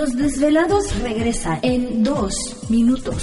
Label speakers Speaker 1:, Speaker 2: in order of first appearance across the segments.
Speaker 1: Los Desvelados regresa en 2 minutos.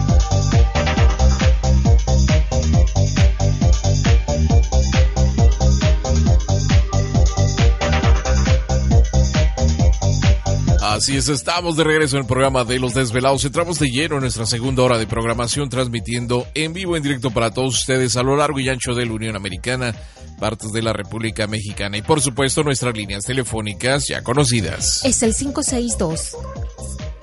Speaker 2: Así es, estamos de regreso en el programa de Los Desvelados. Entramos de lleno en nuestra segunda hora de programación, transmitiendo en vivo, en directo para todos ustedes a lo largo y ancho de la Unión Americana, partes de la República Mexicana y, por supuesto, nuestras líneas telefónicas ya conocidas.
Speaker 3: Es el 562.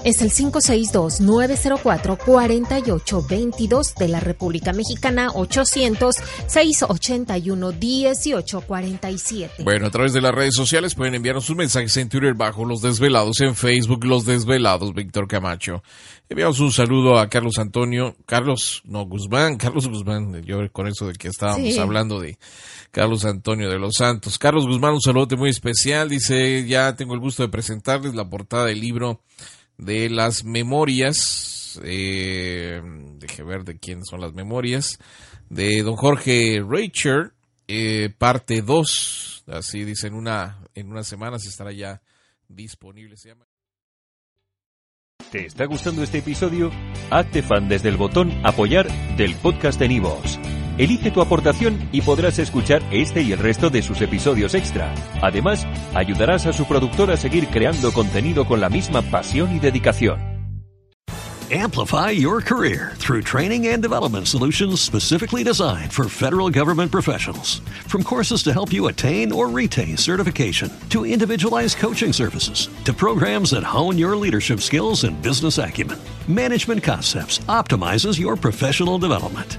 Speaker 3: Es el 562-904-4822 de la República Mexicana, 800-681-1847.
Speaker 2: Bueno, a través de las redes sociales pueden enviarnos sus mensajes en Twitter bajo Los Desvelados, en Facebook Los Desvelados, Víctor Camacho. Enviamos un saludo a Carlos Antonio, Carlos, no, Guzmán, Carlos Guzmán, yo con eso de que estábamos
Speaker 3: Sí.
Speaker 2: hablando de Carlos Antonio de los Santos. Carlos Guzmán, un saludote muy especial, dice, ya tengo el gusto de presentarles la portada del libro de las memorias, eh, deje ver de quién son las memorias, de don Jorge Reicher, eh, parte 2, así dice, en una, en unas semanas estará ya disponible. Se llama
Speaker 4: ¿Te está gustando este episodio? Hazte fan desde el botón Apoyar del podcast de Nivos. Elige tu aportación y podrás escuchar este y el resto de sus episodios extra. Además, ayudarás a su productor a seguir creando contenido con la misma pasión y dedicación.
Speaker 5: Amplify your career through training and development solutions specifically designed for federal government professionals. From courses to help you attain or retain certification, to individualized coaching services, to programs that hone your leadership skills and business acumen, Management Concepts optimizes your professional development.